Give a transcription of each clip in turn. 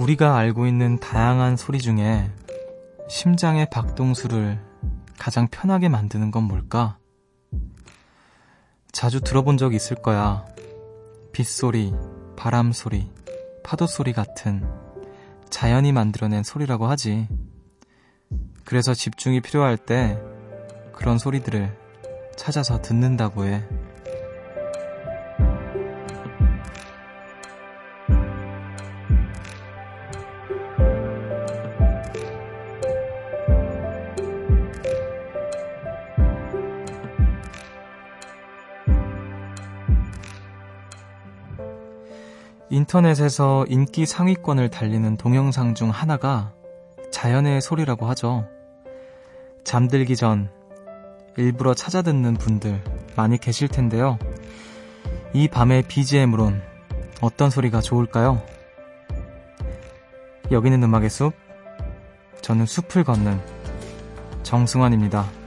우리가 알고 있는 다양한 소리 중에 심장의 박동수를 가장 편하게 만드는 건 뭘까? 자주 들어본 적 있을 거야. 빗소리, 바람소리, 파도소리 같은 자연이 만들어낸 소리라고 하지. 그래서 집중이 필요할 때 그런 소리들을 찾아서 듣는다고 해. 인터넷에서 인기 상위권을 달리는 동영상 중 하나가 자연의 소리라고 하죠. 잠들기 전 일부러 찾아 듣는 분들 많이 계실 텐데요. 이 밤의 BGM으론 어떤 소리가 좋을까요? 여기는 음악의 숲. 저는 숲을 걷는 정승환입니다.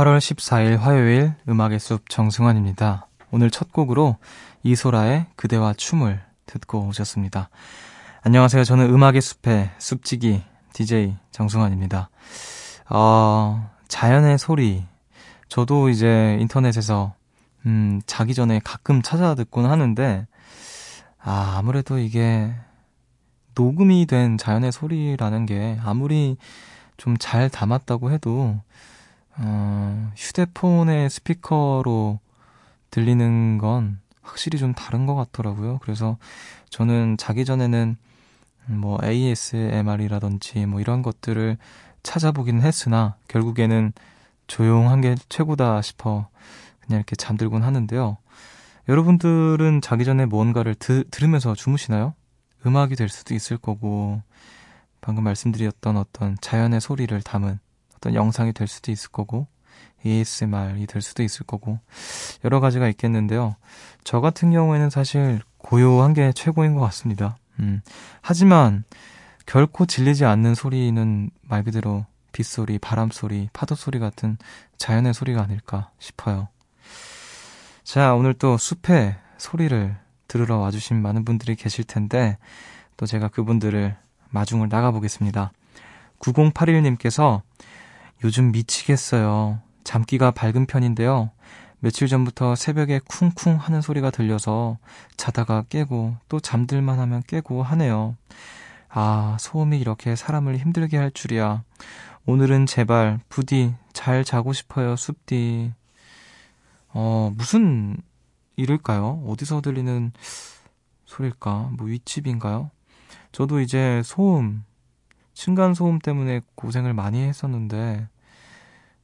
(8월 14일) 화요일 음악의 숲 정승환입니다. 오늘 첫 곡으로 이소라의 그대와 춤을 듣고 오셨습니다. 안녕하세요. 저는 음악의 숲의 숲지기 DJ 정승환입니다. 어, 자연의 소리. 저도 이제 인터넷에서 음, 자기 전에 가끔 찾아 듣곤 하는데 아, 아무래도 이게 녹음이 된 자연의 소리라는 게 아무리 좀 잘 담았다고 해도 어, 휴대폰의 스피커로 들리는 건 확실히 좀 다른 것 같더라고요. 그래서 저는 자기 전에는 뭐 ASMR이라든지 뭐 이런 것들을 찾아보기는 했으나 결국에는 조용한 게 최고다 싶어 그냥 이렇게 잠들곤 하는데요. 여러분들은 자기 전에 뭔가를 드, 들으면서 주무시나요? 음악이 될 수도 있을 거고 방금 말씀드렸던 어떤 자연의 소리를 담은 어떤 영상이 될 수도 있을 거고 ASMR이 될 수도 있을 거고 여러 가지가 있겠는데요. 저 같은 경우에는 사실 고요한 게 최고인 것 같습니다. 음. 하지만 결코 질리지 않는 소리는 말 그대로 빗소리, 바람소리, 파도소리 같은 자연의 소리가 아닐까 싶어요. 자, 오늘 또 숲의 소리를 들으러 와주신 많은 분들이 계실 텐데, 또 제가 그분들을 마중을 나가보겠습니다. 9081님께서 요즘 미치겠어요. 잠기가 밝은 편인데요. 며칠 전부터 새벽에 쿵쿵 하는 소리가 들려서 자다가 깨고 또 잠들만 하면 깨고 하네요. 아, 소음이 이렇게 사람을 힘들게 할 줄이야. 오늘은 제발 부디 잘 자고 싶어요, 숲디. 어, 무슨 일일까요? 어디서 들리는 소리일까? 뭐 윗집인가요? 저도 이제 소음, 층간소음 때문에 고생을 많이 했었는데,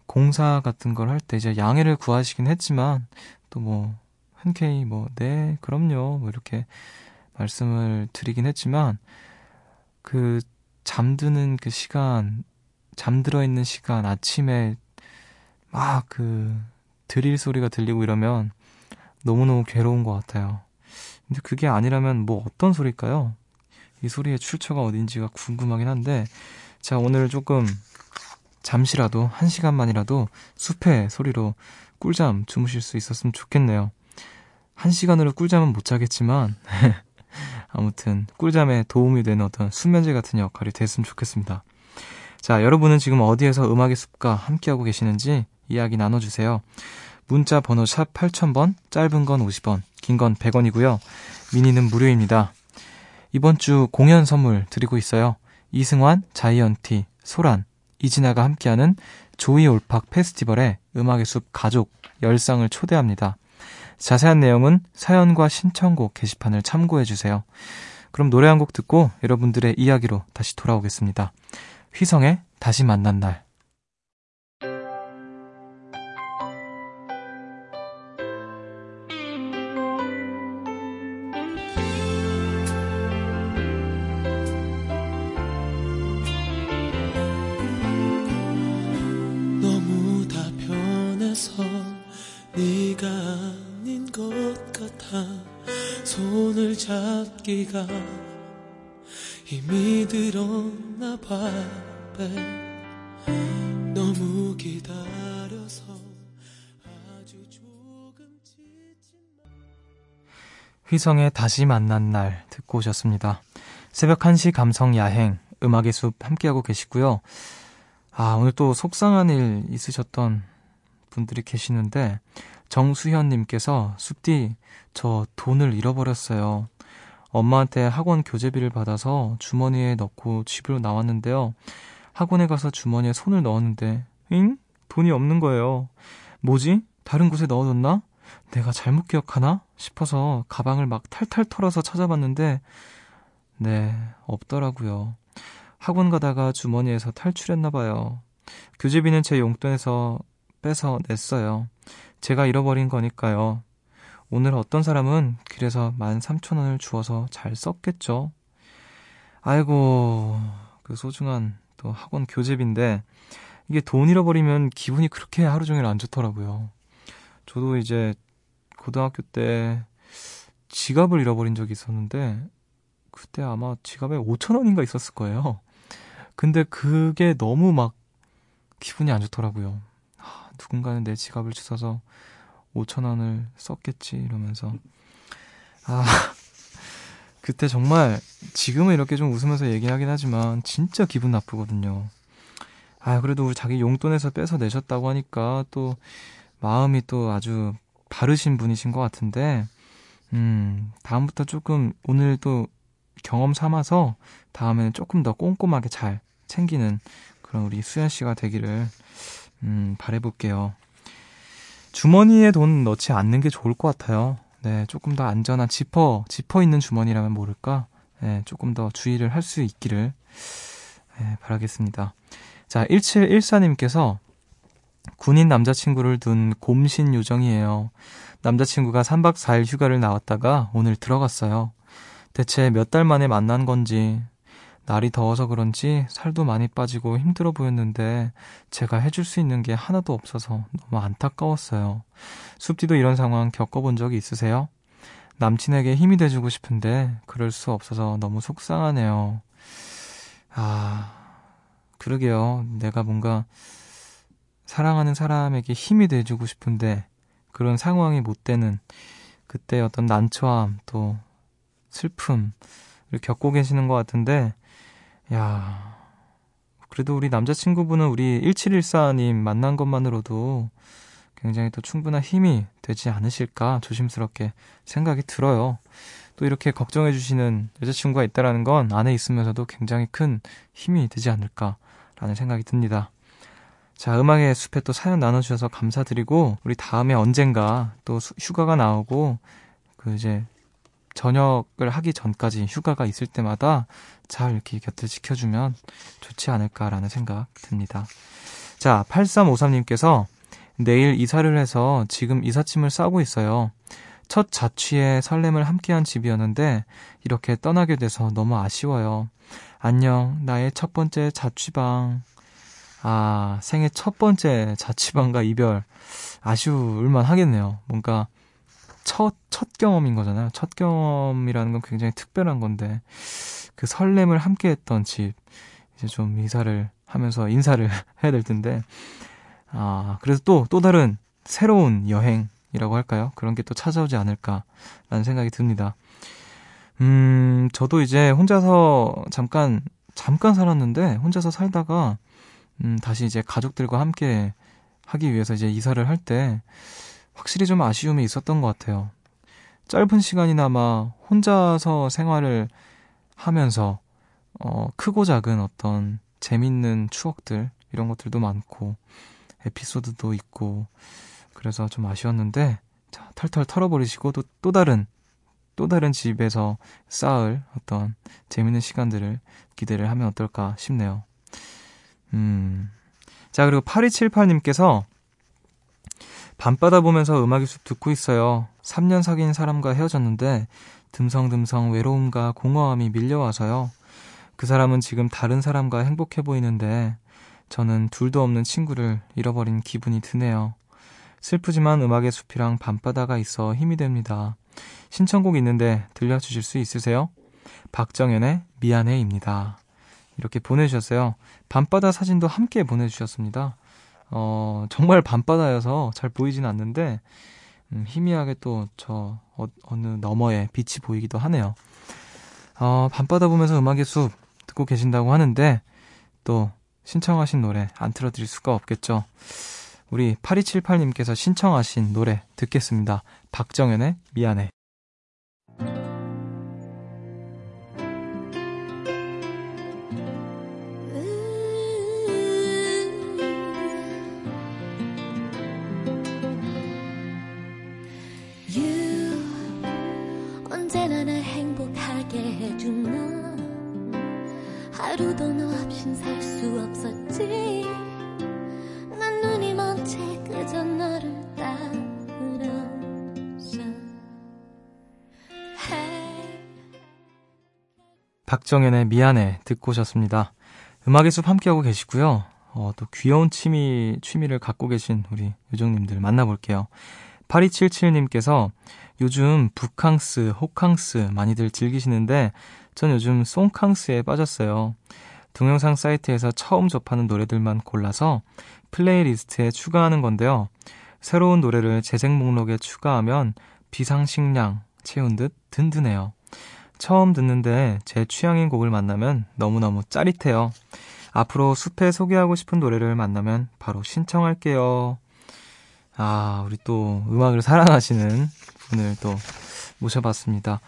공사 같은 걸 할 때 이제 양해를 구하시긴 했지만 또 뭐 흔쾌히 뭐 네 그럼요 뭐 이렇게 말씀을 드리긴 했지만 그 잠드는 그 시간 잠들어 있는 시간 아침에 막 그 드릴 소리가 들리고 이러면 너무너무 괴로운 것 같아요. 근데 그게 아니라면 뭐 어떤 소리일까요? 이 소리의 출처가 어딘지가 궁금하긴 한데 자 오늘 조금 잠시라도 한 시간만이라도 숲의 소리로 꿀잠 주무실 수 있었으면 좋겠네요. 한 시간으로 꿀잠은 못 자겠지만 아무튼 꿀잠에 도움이 되는 어떤 수면제 같은 역할이 됐으면 좋겠습니다. 자, 여러분은 지금 어디에서 음악의 숲과 함께하고 계시는지 이야기 나눠주세요. 문자 번호 샵 8000번, 짧은 건 50원, 긴 건 100원이고요. 미니는 무료입니다. 이번 주 공연 선물 드리고 있어요. 이승환, 자이언티, 소란, 이진아가 함께하는 조이 올팍 페스티벌에 음악의 숲 가족 열상을 초대합니다. 자세한 내용은 사연과 신청곡 게시판을 참고해 주세요. 그럼 노래 한 곡 듣고 여러분들의 이야기로 다시 돌아오겠습니다. 휘성의 다시 만난 날. 잡기가 힘이 들었나 봐 너무 기다려서 아주 조금 휘성의 다시 만난 날 듣고 오셨습니다. 새벽 1시 감성 야행 음악의 숲 함께하고 계시고요. 아, 오늘 또 속상한 일 있으셨던 분들이 계시는데 정수현님께서 숲디 저 돈을 잃어버렸어요. 엄마한테 학원 교재비를 받아서 주머니에 넣고 집으로 나왔는데요. 학원에 가서 주머니에 손을 넣었는데, 잉? 돈이 없는 거예요. 뭐지? 다른 곳에 넣어뒀나? 내가 잘못 기억하나? 싶어서 가방을 막 탈탈 털어서 찾아봤는데, 네, 없더라고요. 학원 가다가 주머니에서 탈출했나봐요. 교재비는 제 용돈에서 빼서 냈어요. 제가 잃어버린 거니까요. 오늘 어떤 사람은 길에서 13,000원을 주어서 잘 썼겠죠. 아이고, 그 소중한 또 학원 교재비인데, 이게 돈 잃어버리면 기분이 그렇게 하루 종일 안 좋더라고요. 저도 이제 고등학교 때 지갑을 잃어버린 적이 있었는데, 그때 아마 지갑에 5,000원인가 있었을 거예요. 근데 그게 너무 막 기분이 안 좋더라고요. 하, 누군가는 내 지갑을 주워서 5천 원을 썼겠지 이러면서 아 그때 정말 지금은 이렇게 좀 웃으면서 얘기하긴 하지만 진짜 기분 나쁘거든요. 아 그래도 우리 자기 용돈에서 빼서 내셨다고 하니까 또 마음이 또 아주 바르신 분이신 것 같은데 음 다음부터 조금 오늘 또 경험 삼아서 다음에는 조금 더 꼼꼼하게 잘 챙기는 그런 우리 수현 씨가 되기를 음 바래볼게요. 주머니에 돈 넣지 않는 게 좋을 것 같아요. 네, 조금 더 안전한 지퍼, 지퍼 있는 주머니라면 모를까? 네, 조금 더 주의를 할 수 있기를 네, 바라겠습니다. 자, 1714님께서 군인 남자친구를 둔 곰신 요정이에요. 남자친구가 3박 4일 휴가를 나왔다가 오늘 들어갔어요. 대체 몇 달 만에 만난 건지 날이 더워서 그런지 살도 많이 빠지고 힘들어 보였는데 제가 해줄 수 있는 게 하나도 없어서 너무 안타까웠어요. 숲디도 이런 상황 겪어본 적이 있으세요? 남친에게 힘이 돼주고 싶은데 그럴 수 없어서 너무 속상하네요. 아, 그러게요. 내가 뭔가 사랑하는 사람에게 힘이 돼주고 싶은데 그런 상황이 못 되는 그때 어떤 난처함 또 슬픔을 겪고 계시는 것 같은데 야, 그래도 우리 남자친구분은 우리 1714님 만난 것만으로도 굉장히 또 충분한 힘이 되지 않으실까 조심스럽게 생각이 들어요. 또 이렇게 걱정해주시는 여자친구가 있다라는 건 안에 있으면서도 굉장히 큰 힘이 되지 않을까라는 생각이 듭니다. 자, 음악의 숲에 또 사연 나눠주셔서 감사드리고, 우리 다음에 언젠가 또 휴가가 나오고, 그 이제 저녁을 하기 전까지 휴가가 있을 때마다 잘 이렇게 곁을 지켜주면 좋지 않을까라는 생각 듭니다. 자, 8353님께서 내일 이사를 해서 지금 이삿짐을 싸고 있어요. 첫 자취에 설렘을 함께한 집이었는데 이렇게 떠나게 돼서 너무 아쉬워요. 안녕, 나의 첫 번째 자취방. 아, 생애 첫 번째 자취방과 이별. 아쉬울만 하겠네요. 뭔가 첫, 첫 경험인 거잖아요. 첫 경험이라는 건 굉장히 특별한 건데, 그 설렘을 함께 했던 집, 이제 좀 이사를 하면서 인사를 해야 될 텐데, 아, 그래서 또, 또 다른 새로운 여행이라고 할까요? 그런 게 또 찾아오지 않을까라는 생각이 듭니다. 음, 저도 이제 혼자서 잠깐, 잠깐 살았는데, 혼자서 살다가, 음, 다시 이제 가족들과 함께 하기 위해서 이제 이사를 할 때, 확실히 좀 아쉬움이 있었던 것 같아요. 짧은 시간이나마 혼자서 생활을 하면서 어, 크고 작은 어떤 재밌는 추억들 이런 것들도 많고 에피소드도 있고 그래서 좀 아쉬웠는데 자, 털털 털어버리시고 또, 또 다른, 또 다른 집에서 쌓을 어떤 재밌는 시간들을 기대를 하면 어떨까 싶네요. 음. 자, 그리고 8278님께서 밤바다 보면서 음악의 숲 듣고 있어요. 3년 사귄 사람과 헤어졌는데 듬성듬성 외로움과 공허함이 밀려와서요. 그 사람은 지금 다른 사람과 행복해 보이는데 저는 둘도 없는 친구를 잃어버린 기분이 드네요. 슬프지만 음악의 숲이랑 밤바다가 있어 힘이 됩니다. 신청곡 있는데 들려주실 수 있으세요? 박정현의 미안해입니다. 이렇게 보내주셨어요. 밤바다 사진도 함께 보내주셨습니다. 어, 정말 밤바다여서 잘 보이진 않는데, 음, 희미하게 또 저 어, 느 너머에 빛이 보이기도 하네요. 어, 밤바다 보면서 음악의 숲 듣고 계신다고 하는데, 또 신청하신 노래 안 틀어드릴 수가 없겠죠. 우리 8278님께서 신청하신 노래 듣겠습니다. 박정현의 미안해. 박정현의 미안해 듣고 오셨습니다. 음악의 숲 함께하고 계시고요. 어, 또 귀여운 취미, 취미를 갖고 계신 우리 요정님들 만나볼게요. 8277님께서 요즘 북캉스, 호캉스 많이들 즐기시는데 전 요즘 송캉스에 빠졌어요. 동영상 사이트에서 처음 접하는 노래들만 골라서 플레이리스트에 추가하는 건데요. 새로운 노래를 재생 목록에 추가하면 비상식량 채운 듯 든든해요. 처음 듣는데 제 취향인 곡을 만나면 너무너무 짜릿해요. 앞으로 숲에 소개하고 싶은 노래를 만나면 바로 신청할게요. 아, 우리 또 음악을 사랑하시는 분을 또 모셔봤습니다.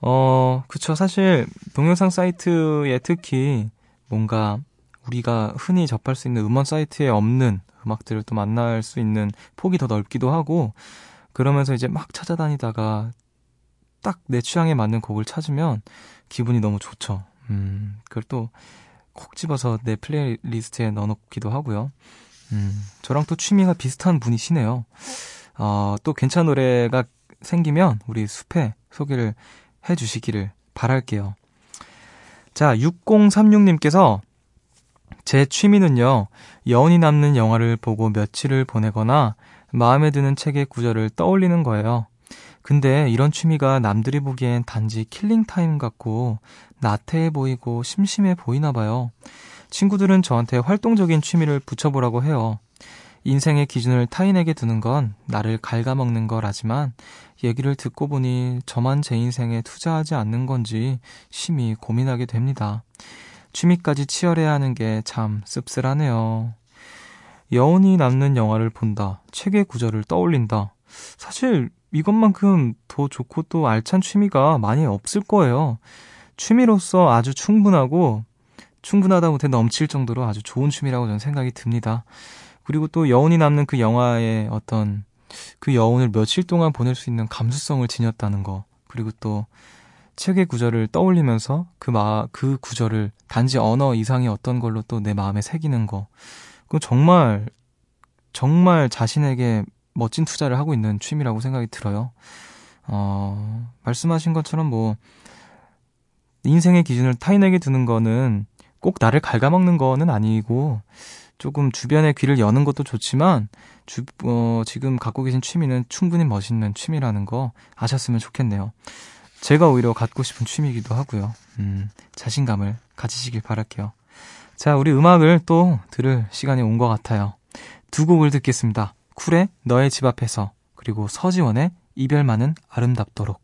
어, 그쵸. 사실 동영상 사이트에 특히 뭔가 우리가 흔히 접할 수 있는 음원 사이트에 없는 음악들을 또 만날 수 있는 폭이 더 넓기도 하고 그러면서 이제 막 찾아다니다가 딱 내 취향에 맞는 곡을 찾으면 기분이 너무 좋죠. 음, 그걸 또 콕 집어서 내 플레이리스트에 넣어놓기도 하고요. 음, 저랑 또 취미가 비슷한 분이시네요. 어, 또 괜찮은 노래가 생기면 우리 숲에 소개를 해 주시기를 바랄게요. 자, 6036님께서 제 취미는요, 여운이 남는 영화를 보고 며칠을 보내거나 마음에 드는 책의 구절을 떠올리는 거예요. 근데 이런 취미가 남들이 보기엔 단지 킬링타임 같고 나태해 보이고 심심해 보이나 봐요. 친구들은 저한테 활동적인 취미를 붙여보라고 해요. 인생의 기준을 타인에게 두는 건 나를 갉아먹는 거라지만 얘기를 듣고 보니 저만 제 인생에 투자하지 않는 건지 심히 고민하게 됩니다. 취미까지 치열해야 하는 게 참 씁쓸하네요. 여운이 남는 영화를 본다. 책의 구절을 떠올린다. 사실 이것만큼 더 좋고 또 알찬 취미가 많이 없을 거예요. 취미로서 아주 충분하고 충분하다 못해 넘칠 정도로 아주 좋은 취미라고 저는 생각이 듭니다. 그리고 또 여운이 남는 그 영화의 어떤 그 여운을 며칠 동안 보낼 수 있는 감수성을 지녔다는 거. 그리고 또 책의 구절을 떠올리면서 그 마, 그 구절을 단지 언어 이상의 어떤 걸로 또 내 마음에 새기는 거. 그건 정말, 정말 자신에게 멋진 투자를 하고 있는 취미라고 생각이 들어요. 어, 말씀하신 것처럼 뭐, 인생의 기준을 타인에게 두는 거는 꼭 나를 갉아먹는 거는 아니고, 조금 주변의 귀를 여는 것도 좋지만 주, 어, 지금 갖고 계신 취미는 충분히 멋있는 취미라는 거 아셨으면 좋겠네요. 제가 오히려 갖고 싶은 취미이기도 하고요. 음, 자신감을 가지시길 바랄게요. 자, 우리 음악을 또 들을 시간이 온 것 같아요. 두 곡을 듣겠습니다. 쿨의 너의 집 앞에서 그리고 서지원의 이별만은 아름답도록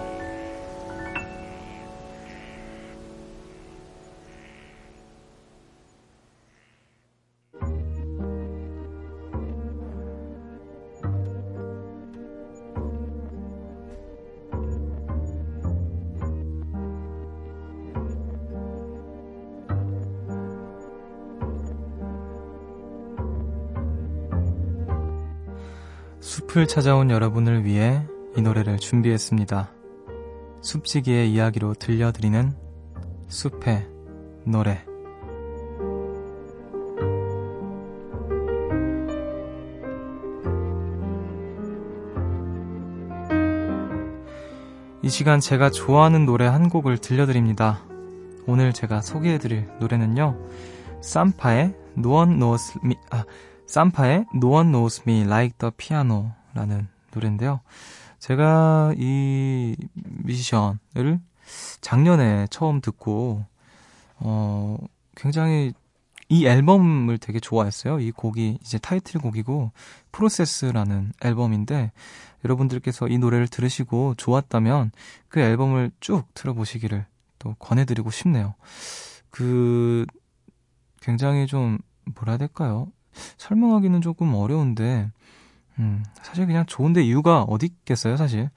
숲을 찾아온 여러분을 위해 이 노래를 준비했습니다. 숲지기의 이야기로 들려드리는 숲의 노래. 이 시간 제가 좋아하는 노래 한 곡을 들려드립니다. 오늘 제가 소개해드릴 노래는요, 쌈파의 No One Knows Me, 아, 쌈파의 No One Knows Me 라는 노래인데요. 제가 이 뮤지션을 작년에 처음 듣고, 어, 굉장히 이 앨범을 되게 좋아했어요. 이 곡이 이제 타이틀곡이고, 프로세스라는 앨범인데, 여러분들께서 이 노래를 들으시고 좋았다면 그 앨범을 쭉 들어보시기를 또 권해드리고 싶네요. 그, 굉장히 좀, 뭐라 해야 될까요? 설명하기는 조금 어려운데, 음, 사실 그냥 좋은데 이유가 어디 있겠어요, 사실.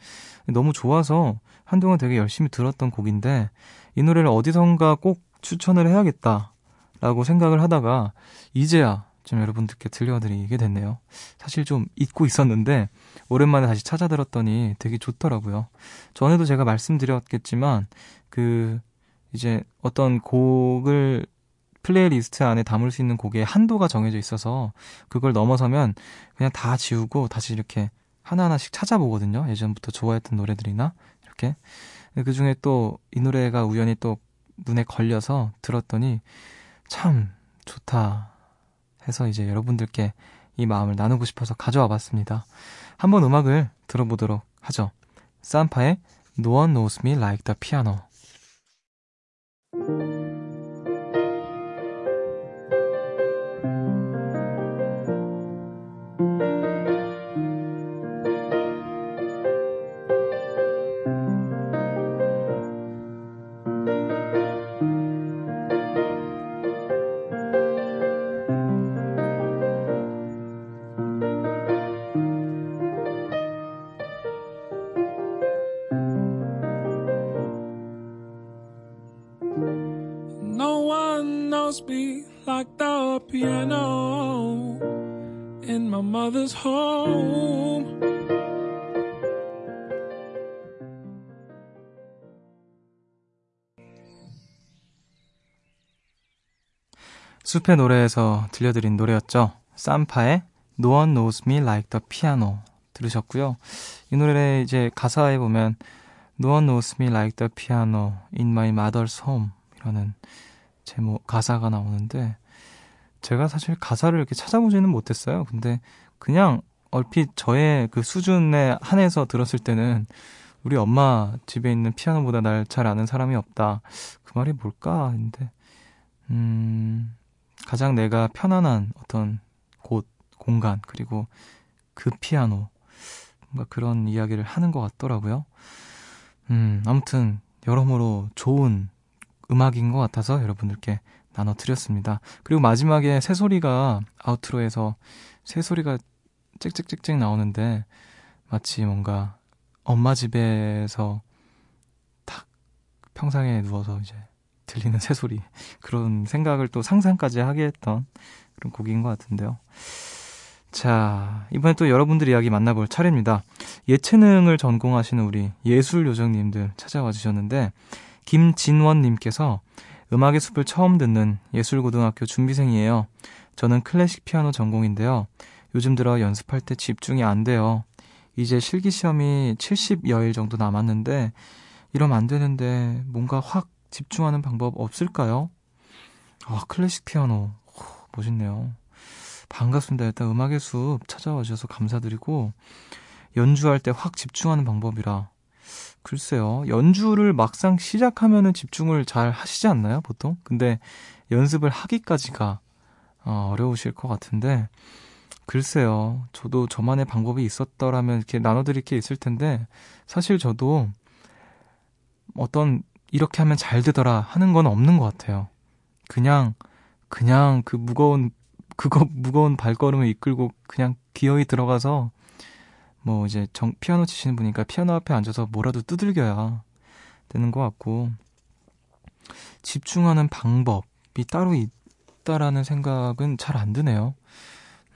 너무 좋아서 한동안 되게 열심히 들었던 곡인데, 이 노래를 어디선가 꼭 추천을 해야겠다라고 생각을 하다가, 이제야 좀 여러분들께 들려드리게 됐네요. 사실 좀 잊고 있었는데, 오랜만에 다시 찾아 들었더니 되게 좋더라고요. 전에도 제가 말씀드렸겠지만, 그, 이제 어떤 곡을 플레이리스트 안에 담을 수 있는 곡의 한도가 정해져 있어서 그걸 넘어서면 그냥 다 지우고 다시 이렇게 하나하나씩 찾아보거든요. 예전부터 좋아했던 노래들이나 이렇게. 그 중에 또 이 노래가 우연히 또 눈에 걸려서 들었더니 참 좋다 해서 이제 여러분들께 이 마음을 나누고 싶어서 가져와 봤습니다. 한번 음악을 들어보도록 하죠. 쌈파의 No One Knows Me Like the Piano. Knows me like the piano in my mother's home. 숲의 노래에서 들려드린 노래였죠. 쌈파의 No One Knows Me Like the Piano 들으셨고요. 이 노래 이제 가사에 보면 No one knows me like the piano in my mother's home 이라는 제목 가사가 나오는데 제가 사실 가사를 이렇게 찾아보지는 못했어요. 근데 그냥 얼핏 저의 그 수준에 한해서 들었을 때는 우리 엄마 집에 있는 피아노보다 날 잘 아는 사람이 없다. 그 말이 뭘까 했는데 음 가장 내가 편안한 어떤 곳, 공간, 그리고 그 피아노. 뭔가 그런 이야기를 하는 것 같더라고요. 음, 아무튼, 여러모로 좋은 음악인 것 같아서 여러분들께 나눠드렸습니다. 그리고 마지막에 새소리가 아우트로에서 새소리가 짹짹짹짹 나오는데 마치 뭔가 엄마 집에서 탁 평상에 누워서 이제 들리는 새소리 그런 생각을 또 상상까지 하게 했던 그런 곡인 것 같은데요. 자 이번에 또 여러분들 이야기 만나볼 차례입니다. 예체능을 전공하시는 우리 예술 요정님들 찾아와 주셨는데 김진원님께서 음악의 숲을 처음 듣는 예술고등학교 준비생이에요. 저는 클래식 피아노 전공인데요. 요즘 들어 연습할 때 집중이 안 돼요. 이제 실기 시험이 70여일 정도 남았는데 이러면 안 되는데 뭔가 확 집중하는 방법 없을까요? 아, 클래식 피아노. 오, 멋있네요. 반갑습니다. 일단 음악의 숲 찾아와 주셔서 감사드리고, 연주할 때 확 집중하는 방법이라. 글쎄요. 연주를 막상 시작하면은 집중을 잘 하시지 않나요, 보통? 근데 연습을 하기까지가 어, 어려우실 것 같은데, 글쎄요. 저도 저만의 방법이 있었더라면 이렇게 나눠드릴 게 있을 텐데, 사실 저도 어떤 이렇게 하면 잘 되더라 하는 건 없는 것 같아요. 그냥, 그냥 그 무거운, 그거 무거운 발걸음을 이끌고 그냥 기어이 들어가서 뭐 이제 정, 피아노 치시는 분이니까 피아노 앞에 앉아서 뭐라도 두들겨야 되는 것 같고, 집중하는 방법이 따로 있다라는 생각은 잘 안 드네요.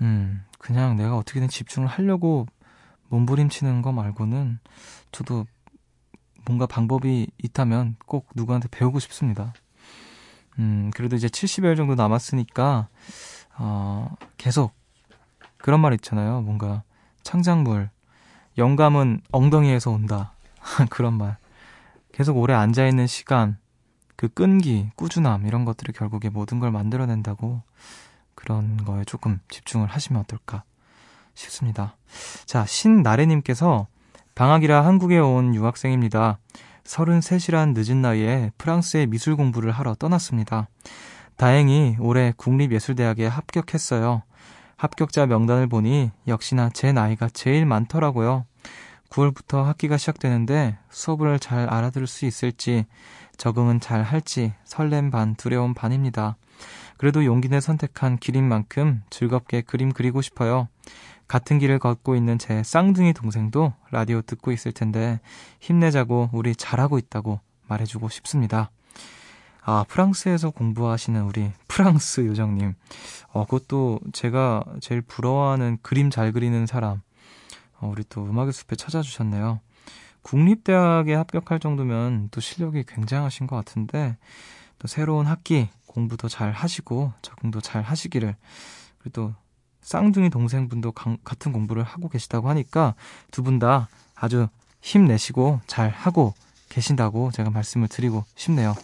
음, 그냥 내가 어떻게든 집중을 하려고 몸부림치는 거 말고는 저도 뭔가 방법이 있다면 꼭 누구한테 배우고 싶습니다. 음, 그래도 이제 70일 정도 남았으니까, 어, 계속 그런 말 있잖아요. 뭔가 창작물, 영감은 엉덩이에서 온다. 그런 말. 계속 오래 앉아있는 시간, 그 끈기, 꾸준함, 이런 것들이 결국에 모든 걸 만들어낸다고 그런 거에 조금 집중을 하시면 어떨까 싶습니다. 자, 신나래님께서 방학이라 한국에 온 유학생입니다. 33이란 늦은 나이에 프랑스에 미술 공부를 하러 떠났습니다. 다행히 올해 국립예술대학에 합격했어요. 합격자 명단을 보니 역시나 제 나이가 제일 많더라고요. 9월부터 학기가 시작되는데 수업을 잘 알아들을 수 있을지 적응은 잘 할지 설렘 반 두려움 반입니다. 그래도 용기 내 선택한 길인 만큼 즐겁게 그림 그리고 싶어요. 같은 길을 걷고 있는 제 쌍둥이 동생도 라디오 듣고 있을 텐데 힘내자고 우리 잘하고 있다고 말해주고 싶습니다. 아, 프랑스에서 공부하시는 우리 프랑스 요정님. 어, 그것도 제가 제일 부러워하는 그림 잘 그리는 사람. 어, 우리 또 음악의 숲에 찾아주셨네요. 국립대학에 합격할 정도면 또 실력이 굉장하신 것 같은데, 또 새로운 학기 공부도 잘 하시고, 적응도 잘 하시기를. 그리고 또 쌍둥이 동생분도 강, 같은 공부를 하고 계시다고 하니까 두 분 다 아주 힘내시고 잘 하고 계신다고 제가 말씀을 드리고 싶네요.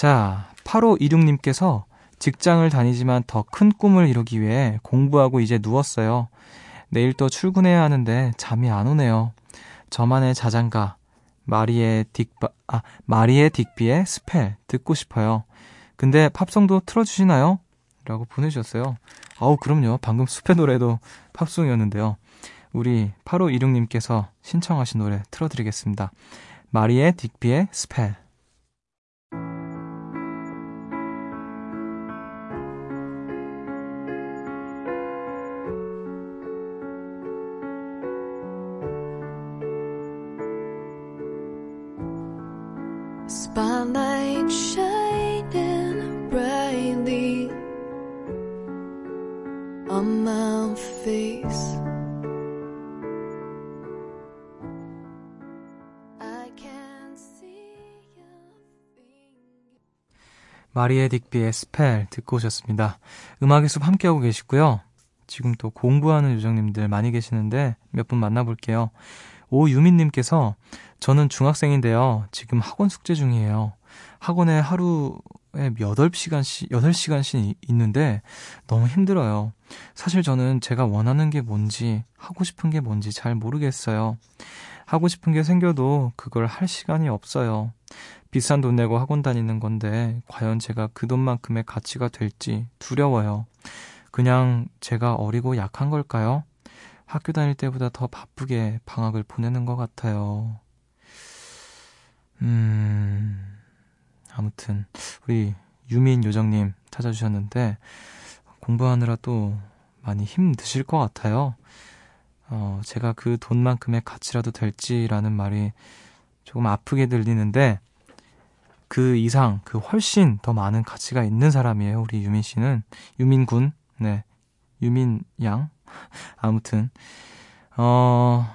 자, 8526님께서 직장을 다니지만 더 큰 꿈을 이루기 위해 공부하고 이제 누웠어요. 내일 또 출근해야 하는데 잠이 안 오네요. 저만의 자장가, 마리에 딕바, 아, 마리에 딕비의 Spell 듣고 싶어요. 근데 팝송도 틀어주시나요? 라고 보내주셨어요. 아우, 그럼요. 방금 숲의 노래도 팝송이었는데요. 우리 8526님께서 신청하신 노래 틀어드리겠습니다. 마리에 딕비의 Spell. Spotlight shining brightly on my face. 마리에 딕비의 Spell 듣고 오셨습니다. 음악의 숲 함께하고 계시고요. 지금 또 공부하는 요정님들 많이 계시는데 몇 분 만나볼게요. 오유민님께서 저는 중학생인데요. 지금 학원 숙제 중이에요. 학원에 하루에 8시간씩, 8시간씩 있는데 너무 힘들어요. 사실 저는 제가 원하는 게 뭔지, 하고 싶은 게 뭔지 잘 모르겠어요. 하고 싶은 게 생겨도 그걸 할 시간이 없어요. 비싼 돈 내고 학원 다니는 건데, 과연 제가 그 돈만큼의 가치가 될지 두려워요. 그냥 제가 어리고 약한 걸까요? 학교 다닐 때보다 더 바쁘게 방학을 보내는 것 같아요. 음, 아무튼, 우리 유민 요정님 찾아주셨는데, 공부하느라 또 많이 힘드실 것 같아요. 어, 제가 그 돈만큼의 가치라도 될지라는 말이 조금 아프게 들리는데, 그 이상, 그 훨씬 더 많은 가치가 있는 사람이에요, 우리 유민 씨는. 유민 군, 네. 유민 양. 아무튼, 어,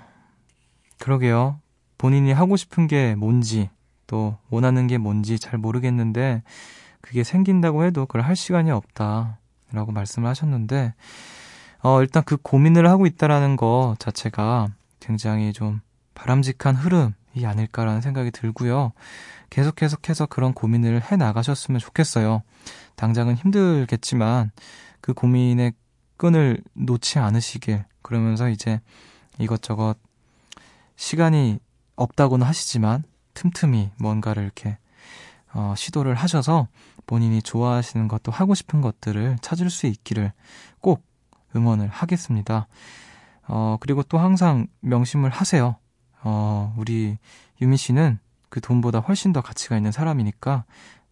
그러게요. 본인이 하고 싶은 게 뭔지, 또 원하는 게 뭔지 잘 모르겠는데 그게 생긴다고 해도 그걸 할 시간이 없다 라고 말씀을 하셨는데 어 일단 그 고민을 하고 있다라는 거 자체가 굉장히 좀 바람직한 흐름이 아닐까라는 생각이 들고요. 계속 계속해서 그런 고민을 해 나가셨으면 좋겠어요. 당장은 힘들겠지만 그 고민에 끈을 놓지 않으시길 그러면서 이제 이것저것 시간이 없다고는 하시지만 틈틈이 뭔가를 이렇게 어, 시도를 하셔서 본인이 좋아하시는 것도 하고 싶은 것들을 찾을 수 있기를 꼭 응원을 하겠습니다. 어, 그리고 또 항상 명심을 하세요. 어, 우리 유미 씨는 그 돈보다 훨씬 더 가치가 있는 사람이니까,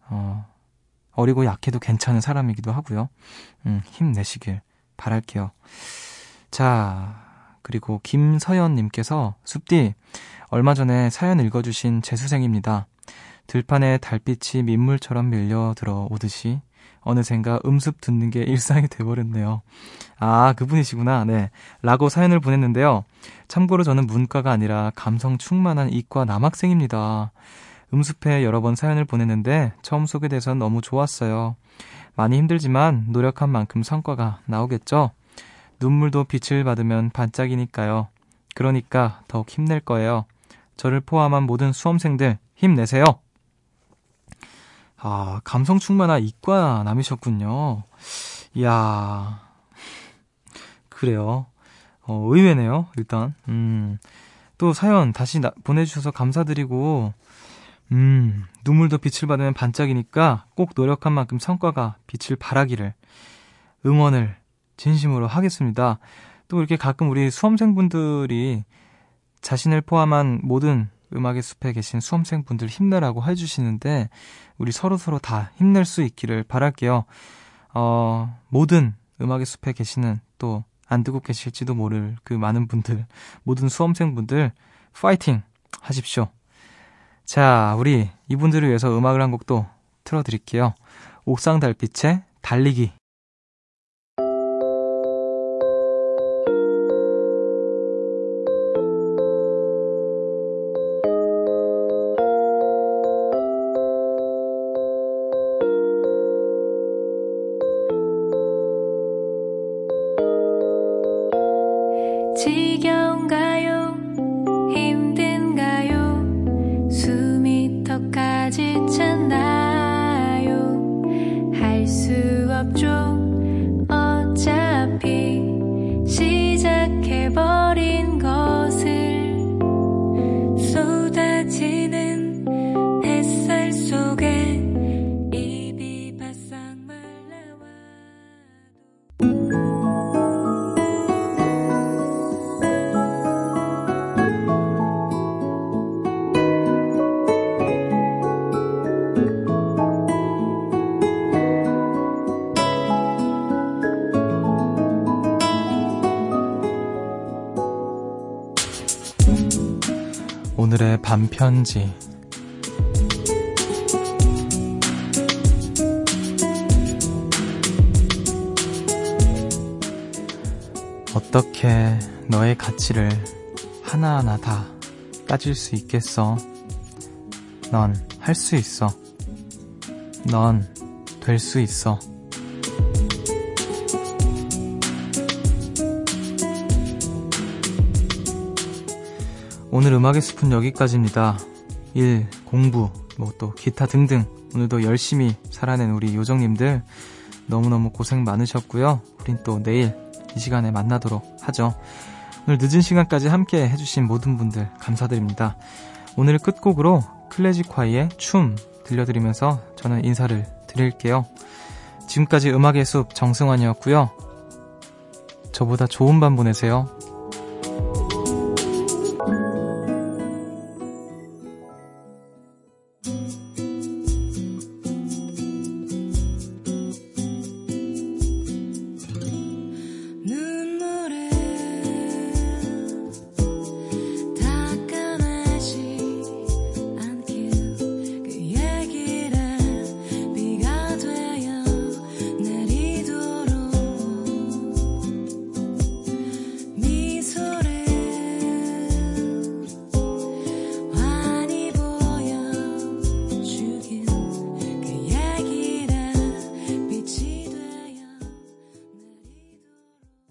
어, 어리고 약해도 괜찮은 사람이기도 하고요. 음, 힘내시길 바랄게요. 자, 그리고 김서연님께서 숲디 얼마 전에 사연 읽어주신 재수생입니다. 들판에 달빛이 민물처럼 밀려 들어오듯이 어느샌가 음습 듣는 게 일상이 돼버렸네요. 아, 그분이시구나. 네. 라고 사연을 보냈는데요. 참고로 저는 문과가 아니라 감성 충만한 이과 남학생입니다. 음습에 여러 번 사연을 보냈는데 처음 소개돼서 너무 좋았어요. 많이 힘들지만 노력한 만큼 성과가 나오겠죠? 눈물도 빛을 받으면 반짝이니까요. 그러니까 더욱 힘낼 거예요. 저를 포함한 모든 수험생들 힘내세요. 아, 감성 충만한 이과 남이셨군요. 이야. 그래요. 어, 의외네요, 일단. 음. 또 사연 다시 나, 보내주셔서 감사드리고, 음, 눈물도 빛을 받으면 반짝이니까 꼭 노력한 만큼 성과가 빛을 발하기를 응원을 진심으로 하겠습니다. 또 이렇게 가끔 우리 수험생분들이 자신을 포함한 모든 음악의 숲에 계신 수험생분들 힘내라고 해주시는데 우리 서로서로 다 힘낼 수 있기를 바랄게요. 어, 모든 음악의 숲에 계시는 또 안 듣고 계실지도 모를 그 많은 분들, 모든 수험생분들 파이팅 하십시오. 자, 우리 이분들을 위해서 음악을 한 곡도 틀어드릴게요. 옥상 달빛의 달리기. 반편지 어떻게 너의 가치를 하나하나 다 따질 수 있겠어? 넌 할 수 있어. 넌 될 수 있어. 오늘 음악의 숲은 여기까지입니다. 일, 공부, 뭐 또 기타 등등 오늘도 열심히 살아낸 우리 요정님들 너무너무 고생 많으셨고요. 우린 또 내일 이 시간에 만나도록 하죠. 오늘 늦은 시간까지 함께 해주신 모든 분들 감사드립니다. 오늘 끝곡으로 클래식화이의 춤 들려드리면서 저는 인사를 드릴게요. 지금까지 음악의 숲 정승환이었고요. 저보다 좋은 밤 보내세요.